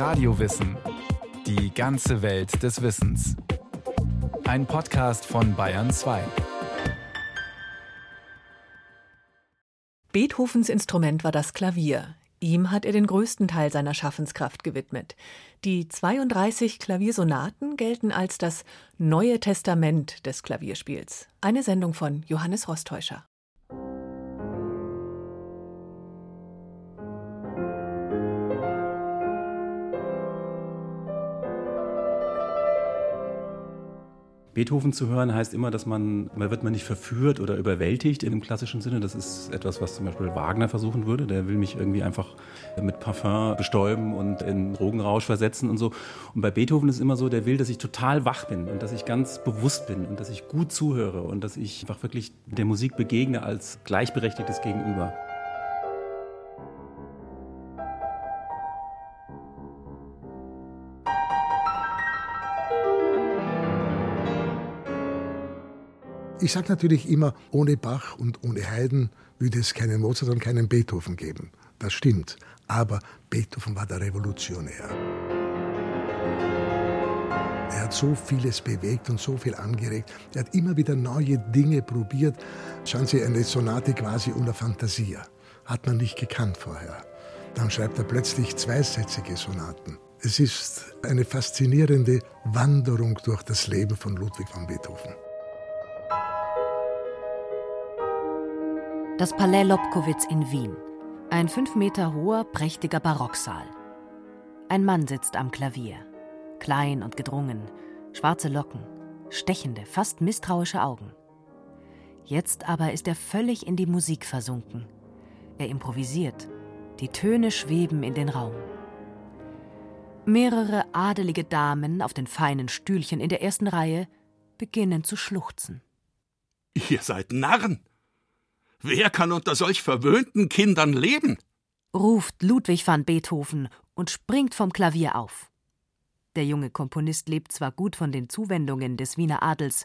Radiowissen. Die ganze Welt des Wissens. Ein Podcast von Bayern 2. Beethovens Instrument war das Klavier. Ihm hat er den größten Teil seiner Schaffenskraft gewidmet. Die 32 Klaviersonaten gelten als das Neue Testament des Klavierspiels. Eine Sendung von Johannes Rostäuscher. Beethoven zu hören heißt immer, dass man, man wird man nicht verführt oder überwältigt im klassischen Sinne. Das ist etwas, was zum Beispiel Wagner versuchen würde. Der will mich irgendwie einfach mit Parfum bestäuben und in Drogenrausch versetzen und so. Und bei Beethoven ist es immer so, der will, dass ich total wach bin und dass ich ganz bewusst bin und dass ich gut zuhöre und dass ich einfach wirklich der Musik begegne als gleichberechtigtes Gegenüber. Ich sage natürlich immer, ohne Bach und ohne Haydn würde es keinen Mozart und keinen Beethoven geben. Das stimmt. Aber Beethoven war der Revolutionär. Er hat so vieles bewegt und so viel angeregt. Er hat immer wieder neue Dinge probiert. Schauen Sie, eine Sonate quasi una Fantasia. Hat man nicht gekannt vorher. Dann schreibt er plötzlich zweisätzige Sonaten. Es ist eine faszinierende Wanderung durch das Leben von Ludwig van Beethoven. Das Palais Lobkowitz in Wien. Ein fünf Meter hoher, prächtiger Barocksaal. Ein Mann sitzt am Klavier. Klein und gedrungen, schwarze Locken, stechende, fast misstrauische Augen. Jetzt aber ist er völlig in die Musik versunken. Er improvisiert. Die Töne schweben in den Raum. Mehrere adelige Damen auf den feinen Stühlchen in der ersten Reihe beginnen zu schluchzen. Ihr seid Narren! Wer kann unter solch verwöhnten Kindern leben? ruft Ludwig van Beethoven und springt vom Klavier auf. Der junge Komponist lebt zwar gut von den Zuwendungen des Wiener Adels,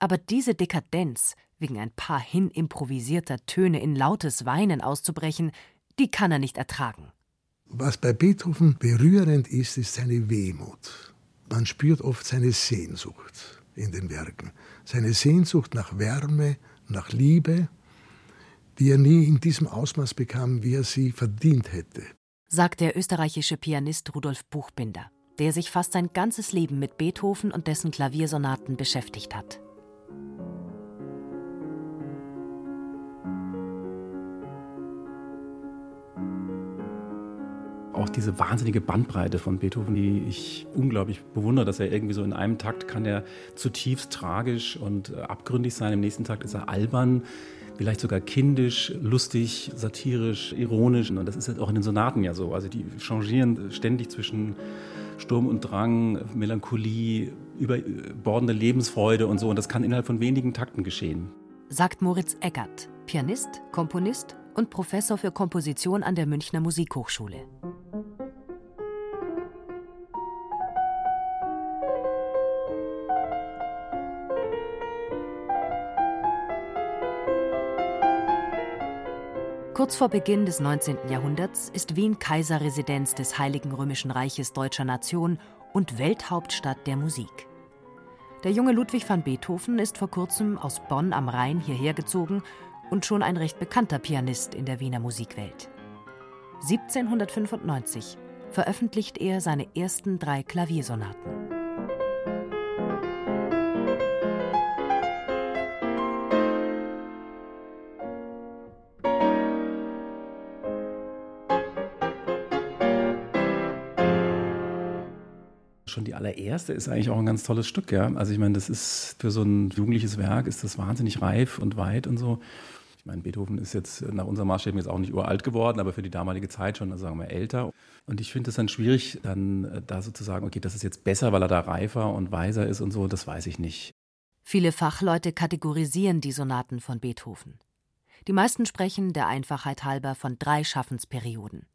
aber diese Dekadenz, wegen ein paar hinimprovisierter Töne in lautes Weinen auszubrechen, die kann er nicht ertragen. Was bei Beethoven berührend ist, ist seine Wehmut. Man spürt oft seine Sehnsucht in den Werken. Seine Sehnsucht nach Wärme, nach Liebe, die er nie in diesem Ausmaß bekam, wie er sie verdient hätte. Sagt der österreichische Pianist Rudolf Buchbinder, der sich fast sein ganzes Leben mit Beethoven und dessen Klaviersonaten beschäftigt hat. auch diese wahnsinnige Bandbreite von Beethoven, die ich unglaublich bewundere, dass er irgendwie so in einem Takt kann er zutiefst tragisch und abgründig sein, im nächsten Takt ist er albern, vielleicht sogar kindisch, lustig, satirisch, ironisch. Und das ist halt auch in den Sonaten ja so. Also die changieren ständig zwischen Sturm und Drang, Melancholie, überbordende Lebensfreude und so. Und das kann innerhalb von wenigen Takten geschehen. Sagt Moritz Eckert, Pianist, Komponist und Professor für Komposition an der Münchner Musikhochschule. Kurz vor Beginn des 19. Jahrhunderts ist Wien Kaiserresidenz des Heiligen Römischen Reiches deutscher Nation und Welthauptstadt der Musik. Der junge Ludwig van Beethoven ist vor kurzem aus Bonn am Rhein hierher gezogen und schon ein recht bekannter Pianist in der Wiener Musikwelt. 1795 veröffentlicht er seine ersten drei Klaviersonaten. Schon die allererste ist eigentlich auch ein ganz tolles Stück, ja. Also ich meine, das ist für so ein jugendliches Werk ist das wahnsinnig reif und weit und so. Ich meine, Beethoven ist jetzt nach unserem Maßstab jetzt auch nicht uralt geworden, aber für die damalige Zeit schon, also sagen wir, älter. Und ich finde es dann schwierig, dann äh, da sozusagen, okay, das ist jetzt besser, weil er da reifer und weiser ist und so, das weiß ich nicht. Viele Fachleute kategorisieren die Sonaten von Beethoven. Die meisten sprechen der Einfachheit halber von drei Schaffensperioden.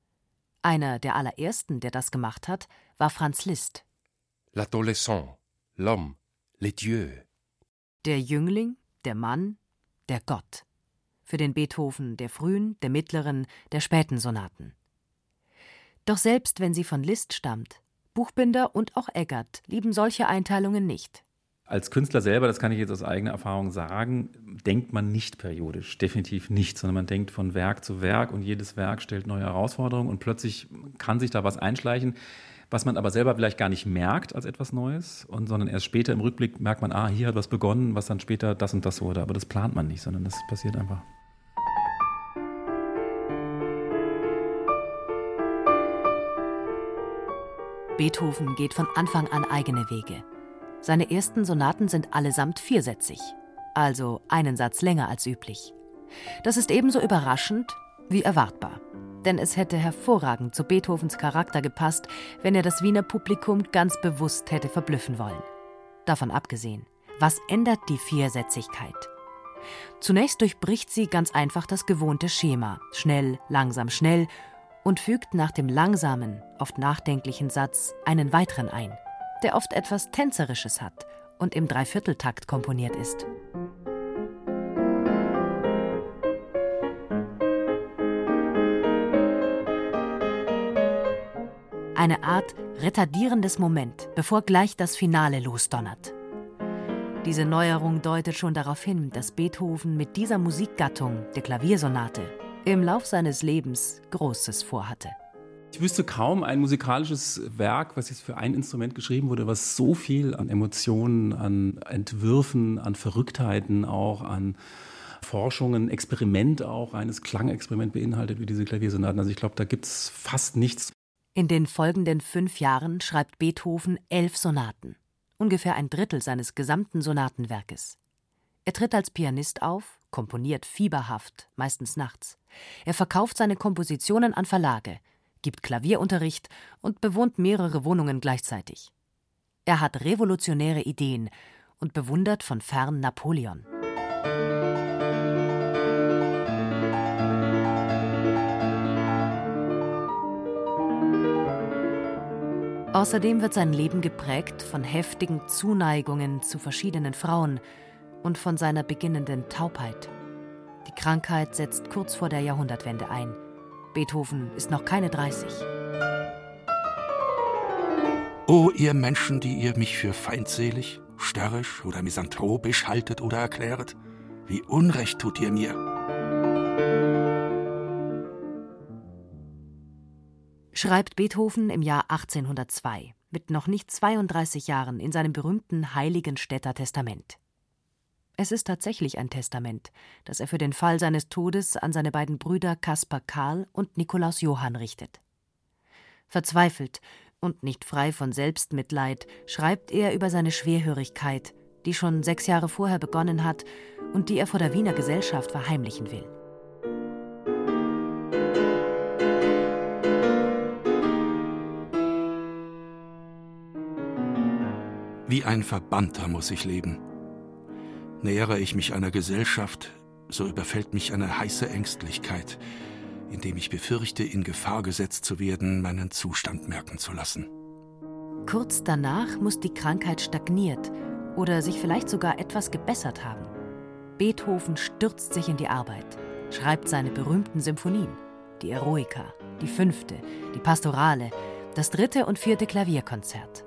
Einer der allerersten, der das gemacht hat, war Franz Liszt l'adolescent, l'homme, les dieux. Der Jüngling, der Mann, der Gott. Für den Beethoven der frühen, der mittleren, der späten Sonaten. Doch selbst wenn sie von Liszt stammt, Buchbinder und auch Eggert lieben solche Einteilungen nicht. Als Künstler selber, das kann ich jetzt aus eigener Erfahrung sagen, denkt man nicht periodisch, definitiv nicht, sondern man denkt von Werk zu Werk und jedes Werk stellt neue Herausforderungen und plötzlich kann sich da was einschleichen, was man aber selber vielleicht gar nicht merkt als etwas Neues, und, sondern erst später im Rückblick merkt man, ah, hier hat was begonnen, was dann später das und das wurde. Aber das plant man nicht, sondern das passiert einfach. Beethoven geht von Anfang an eigene Wege. Seine ersten Sonaten sind allesamt viersätzig, also einen Satz länger als üblich. Das ist ebenso überraschend wie erwartbar. Denn es hätte hervorragend zu Beethovens Charakter gepasst, wenn er das Wiener Publikum ganz bewusst hätte verblüffen wollen. Davon abgesehen, was ändert die Viersätzigkeit? Zunächst durchbricht sie ganz einfach das gewohnte Schema, schnell, langsam, schnell, und fügt nach dem langsamen, oft nachdenklichen Satz einen weiteren ein, der oft etwas Tänzerisches hat und im Dreivierteltakt komponiert ist. Eine Art retardierendes Moment, bevor gleich das Finale losdonnert. Diese Neuerung deutet schon darauf hin, dass Beethoven mit dieser Musikgattung, der Klaviersonate, im Lauf seines Lebens Großes vorhatte. Ich wüsste kaum ein musikalisches Werk, was jetzt für ein Instrument geschrieben wurde, was so viel an Emotionen, an Entwürfen, an Verrücktheiten auch, an Forschungen, Experiment auch, eines Klangexperiment beinhaltet wie diese Klaviersonaten. Also ich glaube, da gibt es fast nichts. In den folgenden fünf Jahren schreibt Beethoven elf Sonaten, ungefähr ein Drittel seines gesamten Sonatenwerkes. Er tritt als Pianist auf, komponiert fieberhaft, meistens nachts. Er verkauft seine Kompositionen an Verlage, gibt Klavierunterricht und bewohnt mehrere Wohnungen gleichzeitig. Er hat revolutionäre Ideen und bewundert von fern Napoleon. Außerdem wird sein Leben geprägt von heftigen Zuneigungen zu verschiedenen Frauen und von seiner beginnenden Taubheit. Die Krankheit setzt kurz vor der Jahrhundertwende ein. Beethoven ist noch keine 30. O ihr Menschen, die ihr mich für feindselig, störrisch oder misanthropisch haltet oder erkläret, wie Unrecht tut ihr mir. Schreibt Beethoven im Jahr 1802, mit noch nicht 32 Jahren, in seinem berühmten Heiligenstädter Testament. Es ist tatsächlich ein Testament, das er für den Fall seines Todes an seine beiden Brüder Kaspar Karl und Nikolaus Johann richtet. Verzweifelt und nicht frei von Selbstmitleid schreibt er über seine Schwerhörigkeit, die schon sechs Jahre vorher begonnen hat und die er vor der Wiener Gesellschaft verheimlichen will. Wie ein Verbannter muss ich leben. Nähere ich mich einer Gesellschaft, so überfällt mich eine heiße Ängstlichkeit, indem ich befürchte, in Gefahr gesetzt zu werden, meinen Zustand merken zu lassen. Kurz danach muss die Krankheit stagniert oder sich vielleicht sogar etwas gebessert haben. Beethoven stürzt sich in die Arbeit, schreibt seine berühmten Symphonien, die Eroica, die fünfte, die Pastorale, das dritte und vierte Klavierkonzert.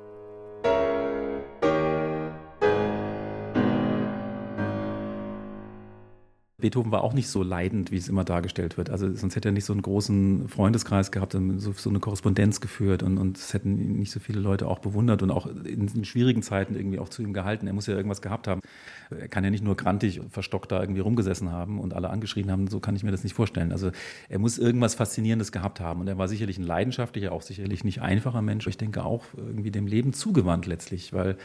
Beethoven war auch nicht so leidend, wie es immer dargestellt wird. Also sonst hätte er nicht so einen großen Freundeskreis gehabt und so, so eine Korrespondenz geführt und, und es hätten nicht so viele Leute auch bewundert und auch in, in, schwierigen Zeiten irgendwie auch zu ihm gehalten. Er muss ja irgendwas gehabt haben. Er kann ja nicht nur grantig und verstockt da irgendwie rumgesessen haben und alle angeschrien haben. So kann ich mir das nicht vorstellen. Also er muss irgendwas Faszinierendes gehabt haben und er war sicherlich ein leidenschaftlicher, auch sicherlich nicht einfacher Mensch. Ich denke auch irgendwie dem Leben zugewandt letztlich, weil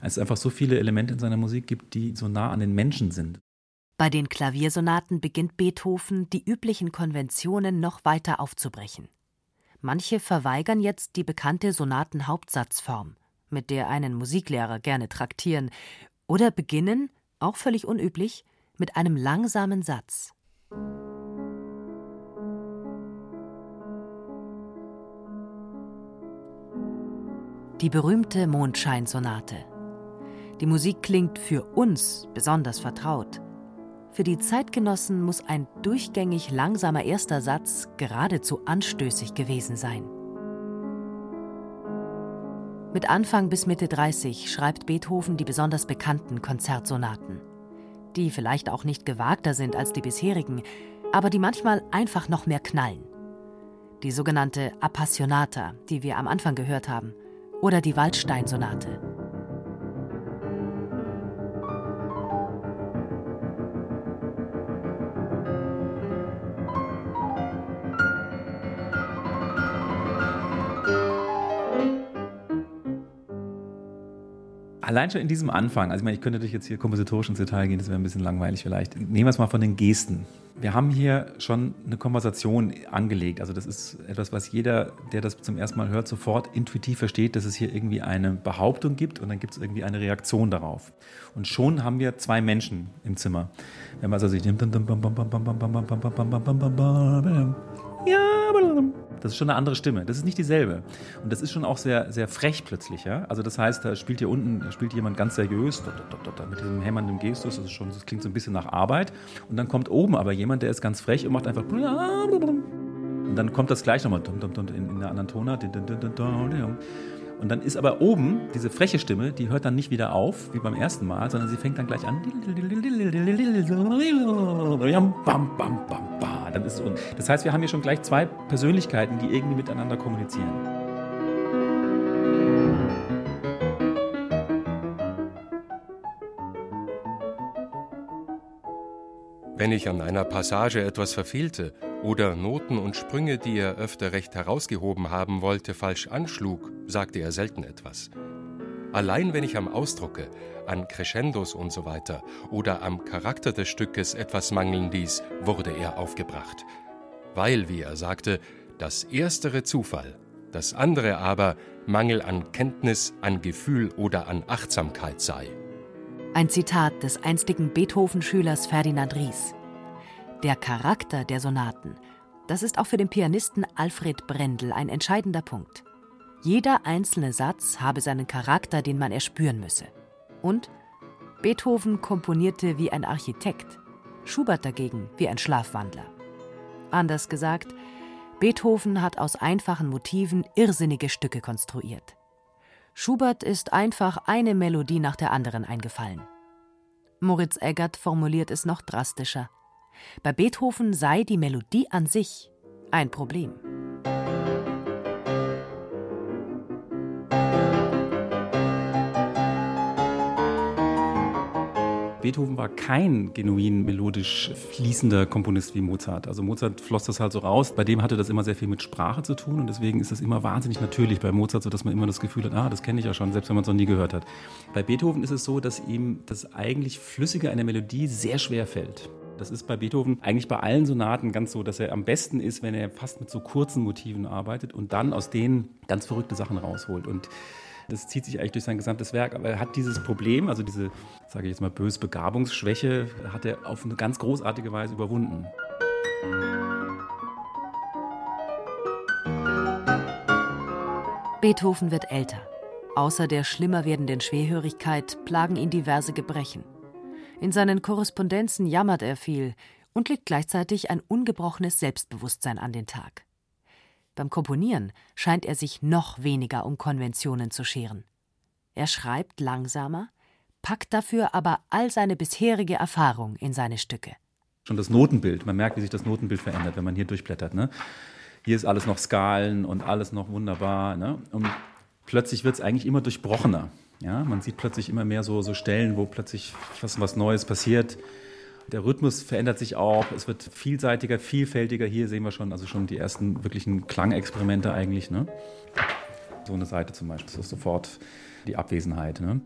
es einfach so viele Elemente in seiner Musik gibt, die so nah an den Menschen sind. Bei den Klaviersonaten beginnt Beethoven, die üblichen Konventionen noch weiter aufzubrechen. Manche verweigern jetzt die bekannte Sonatenhauptsatzform, mit der einen Musiklehrer gerne traktieren, oder beginnen, auch völlig unüblich, mit einem langsamen Satz. Die berühmte Mondscheinsonate. Die Musik klingt für uns besonders vertraut. Für die Zeitgenossen muss ein durchgängig langsamer erster Satz geradezu anstößig gewesen sein. Mit Anfang bis Mitte 30 schreibt Beethoven die besonders bekannten Konzertsonaten, die vielleicht auch nicht gewagter sind als die bisherigen, aber die manchmal einfach noch mehr knallen. Die sogenannte Appassionata, die wir am Anfang gehört haben, oder die Waldstein-Sonate. Allein schon in diesem Anfang, also ich meine, ich könnte natürlich jetzt hier kompositorisch ins Detail gehen, das wäre ein bisschen langweilig vielleicht. Nehmen wir es mal von den Gesten. Wir haben hier schon eine Konversation angelegt. Also das ist etwas, was jeder, der das zum ersten Mal hört, sofort intuitiv versteht, dass es hier irgendwie eine Behauptung gibt und dann gibt es irgendwie eine Reaktion darauf. Und schon haben wir zwei Menschen im Zimmer. Wenn man also sich ja, das ist schon eine andere Stimme. Das ist nicht dieselbe. Und das ist schon auch sehr, sehr frech plötzlich. Ja? Also das heißt, da spielt hier unten da spielt jemand ganz seriös mit diesem hämmernden Gestus. Das, ist schon, das klingt so ein bisschen nach Arbeit. Und dann kommt oben aber jemand, der ist ganz frech und macht einfach und dann kommt das gleich nochmal in, in einer anderen Tonart. Und dann ist aber oben diese freche Stimme, die hört dann nicht wieder auf, wie beim ersten Mal, sondern sie fängt dann gleich an. Dann ist es das heißt, wir haben hier schon gleich zwei Persönlichkeiten, die irgendwie miteinander kommunizieren. Wenn ich an einer Passage etwas verfehlte, oder Noten und Sprünge, die er öfter recht herausgehoben haben wollte, falsch anschlug, sagte er selten etwas. Allein wenn ich am Ausdrucke, an Crescendos und so weiter oder am Charakter des Stückes etwas mangeln ließ, wurde er aufgebracht. Weil, wie er sagte, das erstere Zufall, das andere aber Mangel an Kenntnis, an Gefühl oder an Achtsamkeit sei. Ein Zitat des einstigen Beethoven-Schülers Ferdinand Ries. Der Charakter der Sonaten, das ist auch für den Pianisten Alfred Brendel ein entscheidender Punkt. Jeder einzelne Satz habe seinen Charakter, den man erspüren müsse. Und Beethoven komponierte wie ein Architekt, Schubert dagegen wie ein Schlafwandler. Anders gesagt, Beethoven hat aus einfachen Motiven irrsinnige Stücke konstruiert. Schubert ist einfach eine Melodie nach der anderen eingefallen. Moritz Eggert formuliert es noch drastischer. Bei Beethoven sei die Melodie an sich ein Problem. Beethoven war kein genuin melodisch fließender Komponist wie Mozart. Also Mozart floss das halt so raus. Bei dem hatte das immer sehr viel mit Sprache zu tun und deswegen ist das immer wahnsinnig natürlich bei Mozart, sodass man immer das Gefühl hat, ah, das kenne ich ja schon, selbst wenn man es noch nie gehört hat. Bei Beethoven ist es so, dass ihm das eigentlich Flüssige einer Melodie sehr schwer fällt. Das ist bei Beethoven eigentlich bei allen Sonaten ganz so, dass er am besten ist, wenn er fast mit so kurzen Motiven arbeitet und dann aus denen ganz verrückte Sachen rausholt. Und das zieht sich eigentlich durch sein gesamtes Werk. Aber er hat dieses Problem, also diese, sage ich jetzt mal, böse Begabungsschwäche, hat er auf eine ganz großartige Weise überwunden. Beethoven wird älter. Außer der schlimmer werdenden Schwerhörigkeit plagen ihn diverse Gebrechen. In seinen Korrespondenzen jammert er viel und legt gleichzeitig ein ungebrochenes Selbstbewusstsein an den Tag. Beim Komponieren scheint er sich noch weniger um Konventionen zu scheren. Er schreibt langsamer, packt dafür aber all seine bisherige Erfahrung in seine Stücke. Schon das Notenbild, man merkt, wie sich das Notenbild verändert, wenn man hier durchblättert. Ne? Hier ist alles noch Skalen und alles noch wunderbar. Ne? Und plötzlich wird es eigentlich immer durchbrochener. Ja, man sieht plötzlich immer mehr so, so Stellen, wo plötzlich fast was Neues passiert. Der Rhythmus verändert sich auch, es wird vielseitiger, vielfältiger. Hier sehen wir schon, also schon die ersten wirklichen Klangexperimente eigentlich. Ne? So eine Seite zum Beispiel, das ist sofort die Abwesenheit. Ne?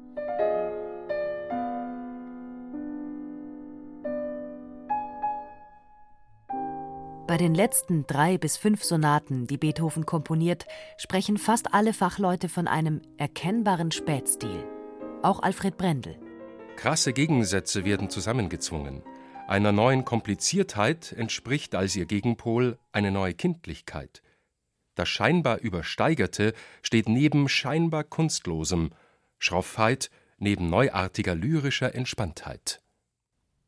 Bei den letzten drei bis fünf Sonaten, die Beethoven komponiert, sprechen fast alle Fachleute von einem erkennbaren Spätstil. Auch Alfred Brendel. Krasse Gegensätze werden zusammengezwungen. Einer neuen Kompliziertheit entspricht als ihr Gegenpol eine neue Kindlichkeit. Das scheinbar Übersteigerte steht neben scheinbar Kunstlosem, Schroffheit neben neuartiger lyrischer Entspanntheit.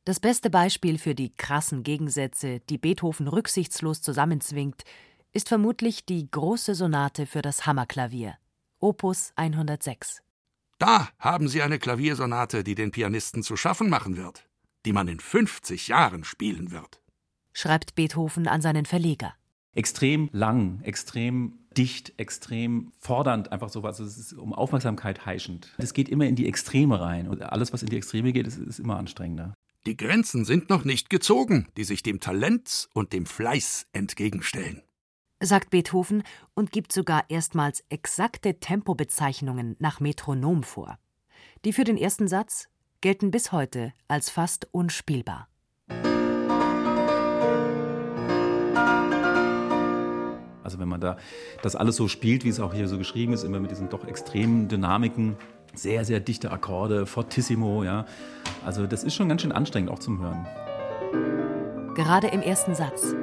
Das beste Beispiel für die krassen Gegensätze, die Beethoven rücksichtslos zusammenzwingt, ist vermutlich die große Sonate für das Hammerklavier, Opus 106. Da haben Sie eine Klaviersonate, die den Pianisten zu schaffen machen wird, die man in 50 Jahren spielen wird, schreibt Beethoven an seinen Verleger. Extrem lang, extrem dicht, extrem fordernd, einfach so was. Es ist um Aufmerksamkeit heischend. Es geht immer in die Extreme rein und alles, was in die Extreme geht, ist, ist immer anstrengender. Die Grenzen sind noch nicht gezogen, die sich dem Talent und dem Fleiß entgegenstellen. Sagt Beethoven und gibt sogar erstmals exakte Tempobezeichnungen nach Metronom vor. Die für den ersten Satz gelten bis heute als fast unspielbar. Also wenn man da das alles so spielt, wie es auch hier so geschrieben ist, immer mit diesen doch extremen Dynamiken, sehr, sehr dichte Akkorde, fortissimo, ja. Also das ist schon ganz schön anstrengend auch zum Hören. Gerade im ersten Satz.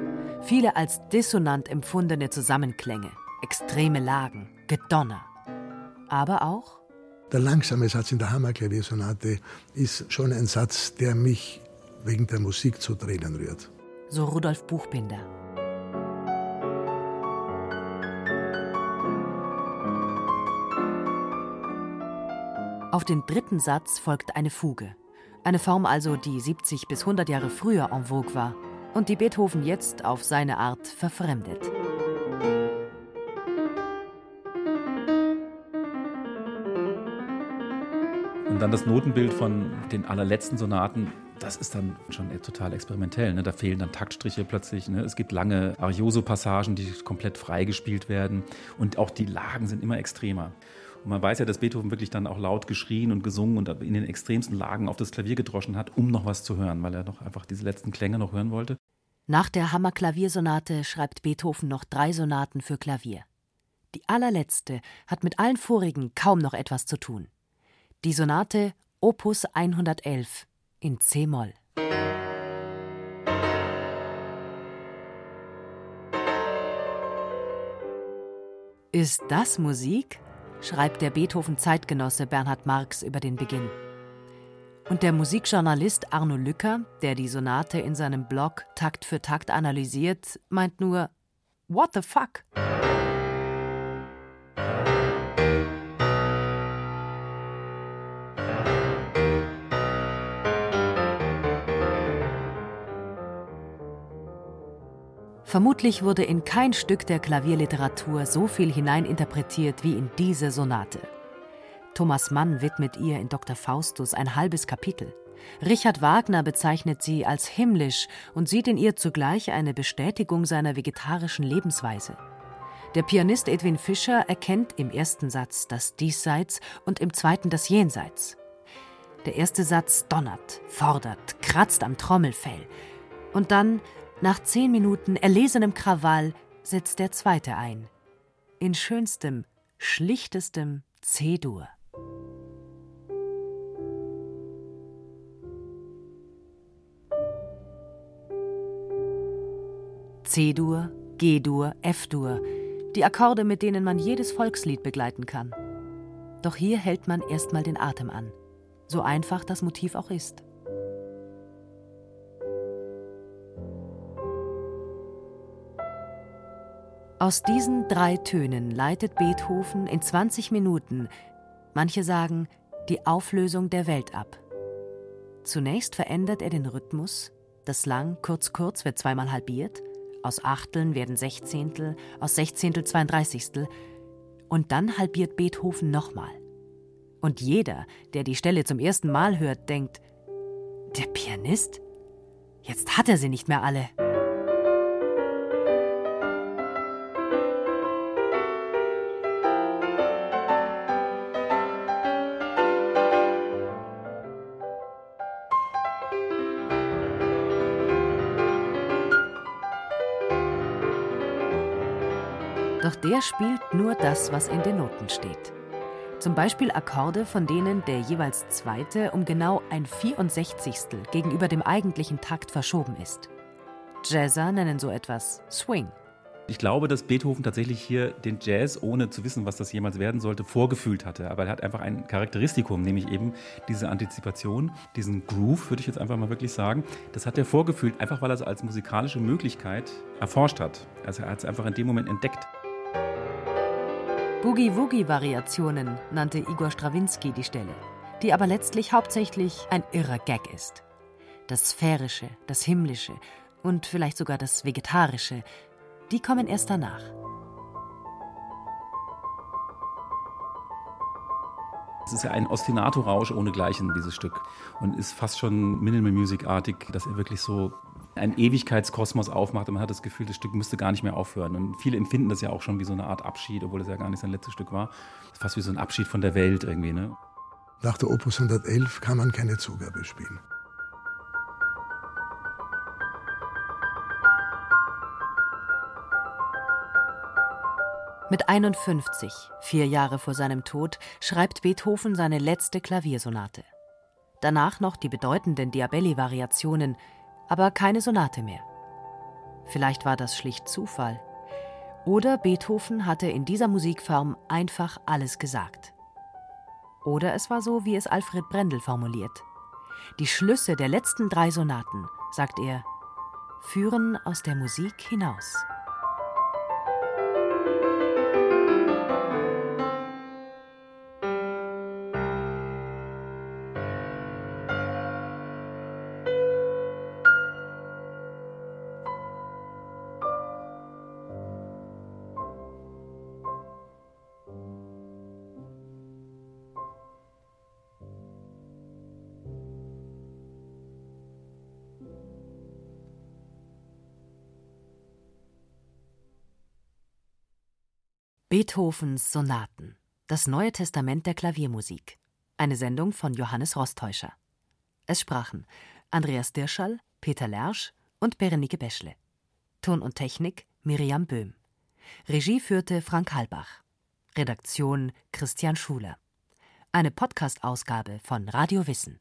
Viele als dissonant empfundene Zusammenklänge, extreme Lagen, Gedonner. Aber auch der langsame Satz in der Hammerklaviersonate ist schon ein Satz, der mich wegen der Musik zu Tränen rührt. So Rudolf Buchbinder. Auf den dritten Satz folgt eine Fuge. Eine Form also, die 70 bis 100 Jahre früher en vogue war und die Beethoven jetzt auf seine Art verfremdet. Dann das Notenbild von den allerletzten Sonaten, das ist dann schon total experimentell. Ne? Da fehlen dann Taktstriche plötzlich. Ne? Es gibt lange Arioso-Passagen, die komplett freigespielt werden. Und auch die Lagen sind immer extremer. Und man weiß ja, dass Beethoven wirklich dann auch laut geschrien und gesungen und in den extremsten Lagen auf das Klavier gedroschen hat, um noch was zu hören, weil er doch einfach diese letzten Klänge noch hören wollte. Nach der Hammer-Klaviersonate schreibt Beethoven noch drei Sonaten für Klavier. Die allerletzte hat mit allen vorigen kaum noch etwas zu tun. Die Sonate Opus 111 in C-Moll. Ist das Musik? schreibt der Beethoven-Zeitgenosse Bernhard Marx über den Beginn. Und der Musikjournalist Arno Lücker, der die Sonate in seinem Blog Takt für Takt analysiert, meint nur: What the fuck? Vermutlich wurde in kein Stück der Klavierliteratur so viel hineininterpretiert wie in diese Sonate. Thomas Mann widmet ihr in Dr. Faustus ein halbes Kapitel. Richard Wagner bezeichnet sie als himmlisch und sieht in ihr zugleich eine Bestätigung seiner vegetarischen Lebensweise. Der Pianist Edwin Fischer erkennt im ersten Satz das Diesseits und im zweiten das Jenseits. Der erste Satz donnert, fordert, kratzt am Trommelfell. Und dann nach zehn Minuten erlesenem Krawall setzt der zweite ein. In schönstem, schlichtestem C-Dur. C-Dur, G-Dur, F-Dur, die Akkorde, mit denen man jedes Volkslied begleiten kann. Doch hier hält man erstmal den Atem an, so einfach das Motiv auch ist. Aus diesen drei Tönen leitet Beethoven in 20 Minuten, manche sagen, die Auflösung der Welt ab. Zunächst verändert er den Rhythmus, das Lang kurz kurz wird zweimal halbiert, aus Achteln werden Sechzehntel, aus Sechzehntel Zweiunddreißigstel, und dann halbiert Beethoven nochmal. Und jeder, der die Stelle zum ersten Mal hört, denkt, der Pianist? Jetzt hat er sie nicht mehr alle. Doch der spielt nur das, was in den Noten steht. Zum Beispiel Akkorde, von denen der jeweils zweite um genau ein 64. gegenüber dem eigentlichen Takt verschoben ist. Jazzer nennen so etwas Swing. Ich glaube, dass Beethoven tatsächlich hier den Jazz, ohne zu wissen, was das jemals werden sollte, vorgefühlt hatte. Aber er hat einfach ein Charakteristikum, nämlich eben diese Antizipation, diesen Groove, würde ich jetzt einfach mal wirklich sagen. Das hat er vorgefühlt, einfach weil er es als musikalische Möglichkeit erforscht hat. Also er hat es einfach in dem Moment entdeckt. Boogie-Woogie-Variationen nannte Igor Strawinski die Stelle, die aber letztlich hauptsächlich ein irrer Gag ist. Das Sphärische, das Himmlische und vielleicht sogar das Vegetarische, die kommen erst danach. Es ist ja ein Ostinato-Rausch ohnegleichen, dieses Stück. Und ist fast schon Minimal Music-artig, dass er wirklich so einen Ewigkeitskosmos aufmacht und man hat das Gefühl, das Stück müsste gar nicht mehr aufhören. Und viele empfinden das ja auch schon wie so eine Art Abschied, obwohl es ja gar nicht sein letztes Stück war. Fast wie so ein Abschied von der Welt irgendwie. Ne? Nach der Opus 111 kann man keine Zugabe spielen. Mit 51, vier Jahre vor seinem Tod, schreibt Beethoven seine letzte Klaviersonate. Danach noch die bedeutenden Diabelli-Variationen, aber keine Sonate mehr. Vielleicht war das schlicht Zufall. Oder Beethoven hatte in dieser Musikform einfach alles gesagt. Oder es war so, wie es Alfred Brendel formuliert. Die Schlüsse der letzten drei Sonaten, sagt er, führen aus der Musik hinaus. Beethovens Sonaten. Das Neue Testament der Klaviermusik. Eine Sendung von Johannes Rostäuscher. Es sprachen Andreas Dirschall, Peter Lersch und Berenike Beschle. Ton und Technik Miriam Böhm. Regie führte Frank Halbach. Redaktion Christian Schuler. Eine Podcast-Ausgabe von Radio Wissen.